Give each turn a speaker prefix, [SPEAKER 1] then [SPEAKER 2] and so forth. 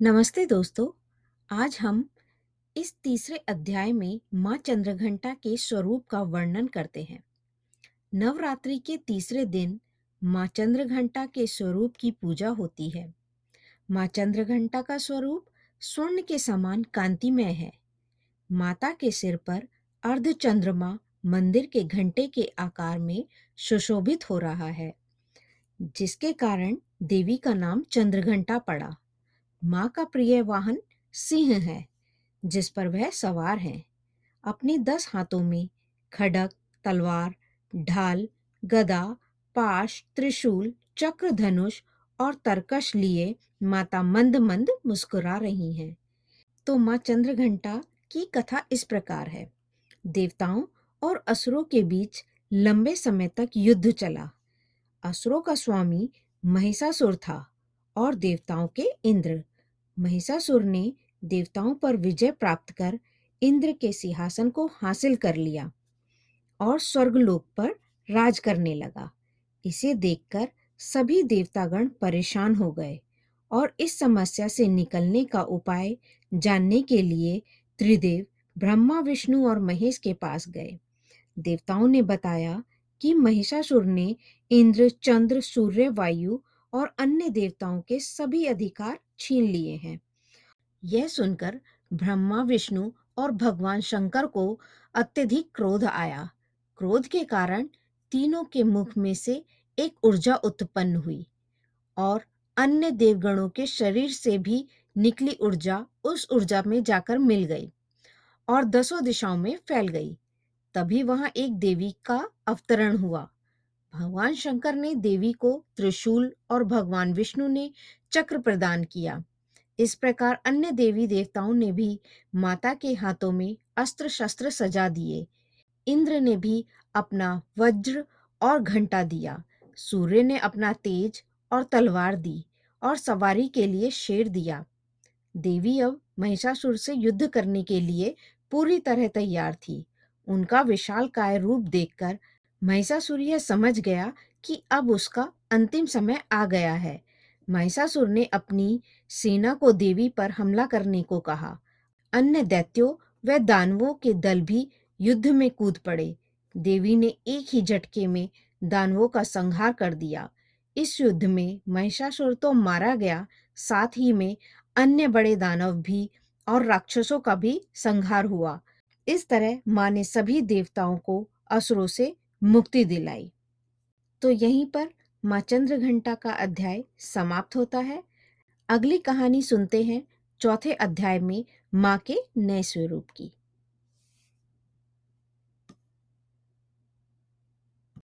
[SPEAKER 1] नमस्ते दोस्तों, आज हम इस तीसरे अध्याय में माँ चंद्रघंटा के स्वरूप का वर्णन करते हैं। नवरात्रि के तीसरे दिन माँ चंद्रघंटा के स्वरूप की पूजा होती है। माँ चंद्रघंटा का स्वरूप स्वर्ण के समान कांतिमय है। माता के सिर पर अर्ध चंद्रमा मंदिर के घंटे के आकार में सुशोभित हो रहा है, जिसके कारण देवी का नाम चंद्रघंटा पड़ा। माँ का प्रिय वाहन सिंह है, जिस पर वह सवार है। अपने दस हाथों में खडक तलवार, ढाल, गदा, पाश, त्रिशूल चक्र धनुष और तरकश लिए माता मंद मंद मुस्कुरा रही हैं। तो माँ चंद्रघंटा की कथा इस प्रकार है। देवताओं और असुरों के बीच लंबे समय तक युद्ध चला। असुरों का स्वामी महिषासुर था और देवताओं के इंद्र। महिषासुर ने देवताओं पर विजय प्राप्त कर इंद्र के सिंहासन को हासिल कर लिया और स्वर्गलोक पर राज करने लगा। इसे देखकर सभी देवतागण परेशान हो गए और इस समस्या से निकलने का उपाय जानने के लिए त्रिदेव, ब्रह्मा, विष्णु और महेश के पास गए। देवताओं ने बताया कि महिषासुर ने इंद्र, चंद्र, सूर्य, वायु और अन्य देवताओं के सभी अधिकार छीन लिए हैं। यह सुनकर ब्रह्मा, विष्णु और भगवान शंकर को अत्यधिक क्रोध आया। क्रोध के कारण तीनों के मुख में से एक ऊर्जा उत्पन्न हुई और अन्य देवगणों के शरीर से भी निकली ऊर्जा उस ऊर्जा में जाकर मिल गई और दसों दिशाओं में फैल गई। तभी वहाँ एक देवी का अवतरण हुआ। भगवान शंकर ने देवी को त्रिशूल और भगवान विष्णु ने चक्र प्रदान किया। इस प्रकार अन्य देवी देवताओं ने भी माता के हाथों में अस्त्र शस्त्र सजा दिए। इंद्र ने भी अपना वज्र और घंटा दिया। सूर्य ने अपना तेज और तलवार दी और सवारी के लिए शेर दिया। देवी अब महिषासुर से युद्ध करने के लिए पूरी तरह तैयार थी। उनका विशाल काय रूप देखकर महिषासुर यह समझ गया कि अब उसका अंतिम समय आ गया है। महिषासुर ने अपनी सेना को देवी पर हमला करने को कहा। अन्य दैत्यों व दानवों के दल भी युद्ध में कूद पड़े। देवी ने एक ही झटके में दानवों का संहार कर दिया। इस युद्ध में महिषासुर तो मारा गया, साथ ही में अन्य बड़े दानव भी और राक्षसों का भी संहार हुआ। इस तरह माँ ने सभी देवताओं को असुरों से मुक्ति दिलाई। तो यहीं पर माँ चंद्र घंटा का अध्याय समाप्त होता है। अगली कहानी सुनते हैं चौथे अध्याय में माँ के नए स्वरूप की।